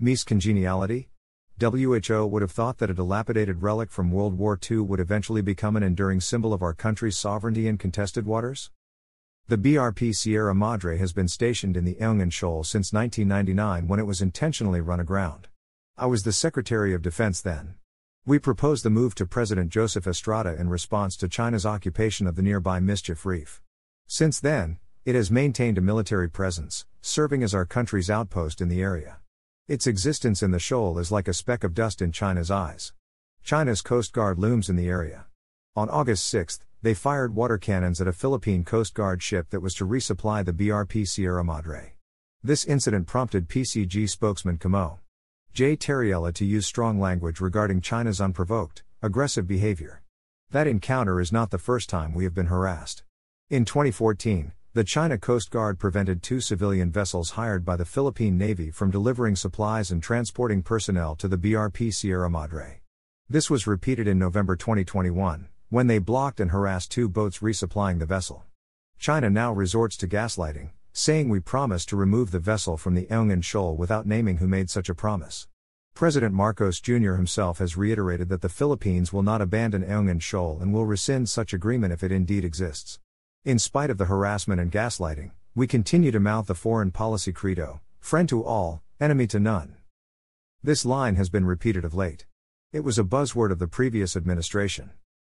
Mis congeniality? WHO would have thought that a dilapidated relic from World War II would eventually become an enduring symbol of our country's sovereignty in contested waters? The BRP Sierra Madre has been stationed in the Ayungin Shoal since 1999 when it was intentionally run aground. I was the Secretary of Defense then. We proposed the move to President Joseph Estrada in response to China's occupation of the nearby Mischief Reef. Since then, it has maintained a military presence, serving as our country's outpost in the area. Its existence in the shoal is like a speck of dust in China's eyes. China's Coast Guard looms in the area. On August 6, they fired water cannons at a Philippine Coast Guard ship that was to resupply the BRP Sierra Madre. This incident prompted PCG spokesman Commodore Jay Tarriela to use strong language regarding China's unprovoked, aggressive behavior. That encounter is not the first time we have been harassed. In 2014, the China Coast Guard prevented two civilian vessels hired by the Philippine Navy from delivering supplies and transporting personnel to the BRP Sierra Madre. This was repeated in November 2021, when they blocked and harassed two boats resupplying the vessel. China now resorts to gaslighting, saying we promised to remove the vessel from the Ayungin Shoal without naming who made such a promise. President Marcos Jr. himself has reiterated that the Philippines will not abandon Ayungin Shoal and will rescind such agreement if it indeed exists. In spite of the harassment and gaslighting, we continue to mouth the foreign policy credo friend to all, enemy to none. This line has been repeated of late. It was a buzzword of the previous administration.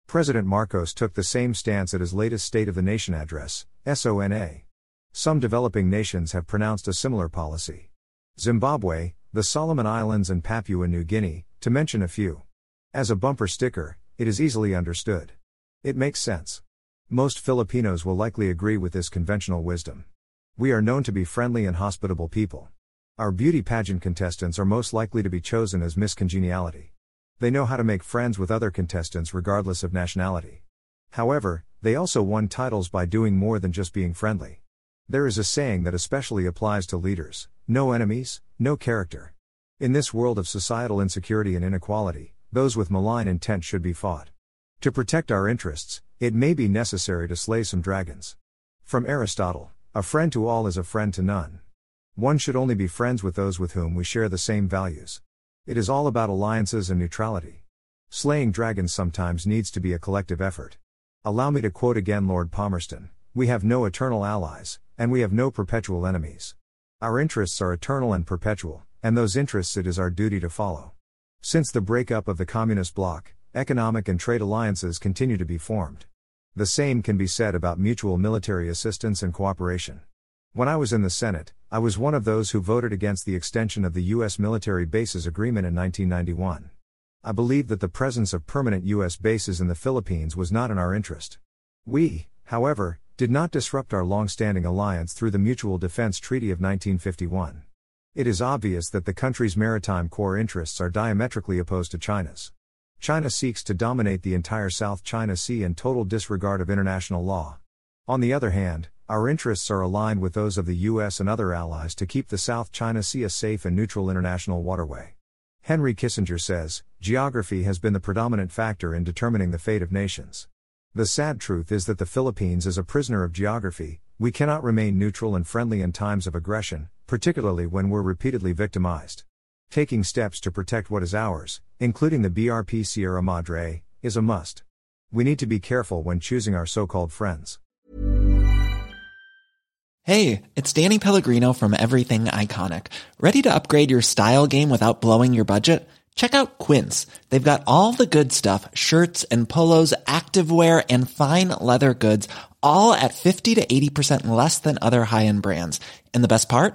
President Marcos took the same stance at his latest State of the Nation address, SONA. Some developing nations have pronounced a similar policy. Zimbabwe, the Solomon Islands, and Papua New Guinea, to mention a few. As a bumper sticker, it is easily understood. It makes sense. Most Filipinos will likely agree with this conventional wisdom. We are known to be friendly and hospitable people. Our beauty pageant contestants are most likely to be chosen as Miss Congeniality. They know how to make friends with other contestants regardless of nationality. However, they also won titles by doing more than just being friendly. There is a saying that especially applies to leaders no enemies, no character. In this world of societal insecurity and inequality, those with malign intent should be fought. To protect our interests, it may be necessary to slay some dragons. From Aristotle A friend to all is a friend to none. One should only be friends with those with whom we share the same values. It is all about alliances and neutrality. Slaying dragons sometimes needs to be a collective effort. Allow me to quote again Lord Palmerston We have no eternal allies, and we have no perpetual enemies. Our interests are eternal and perpetual, and those interests it is our duty to follow. Since the breakup of the communist bloc, economic and trade alliances continue to be formed. The same can be said about mutual military assistance and cooperation. When I was in the Senate, I was one of those who voted against the extension of the U.S. military bases agreement in 1991. I believe that the presence of permanent U.S. bases in the Philippines was not in our interest. We, however, did not disrupt our long standing alliance through the Mutual Defense Treaty of 1951. It is obvious that the country's maritime core interests are diametrically opposed to China's. China seeks to dominate the entire South China Sea in total disregard of international law. On the other hand, our interests are aligned with those of the US and other allies to keep the South China Sea a safe and neutral international waterway. Henry Kissinger says, geography has been the predominant factor in determining the fate of nations. The sad truth is that the Philippines is a prisoner of geography, we cannot remain neutral and friendly in times of aggression, particularly when we're repeatedly victimized. Taking steps to protect what is ours, including the BRP Sierra Madre, is a must. We need to be careful when choosing our so called friends. Hey, it's Danny Pellegrino from Everything Iconic. Ready to upgrade your style game without blowing your budget? Check out Quince. They've got all the good stuff shirts and polos, activewear, and fine leather goods, all at 50 to 80% less than other high end brands. And the best part?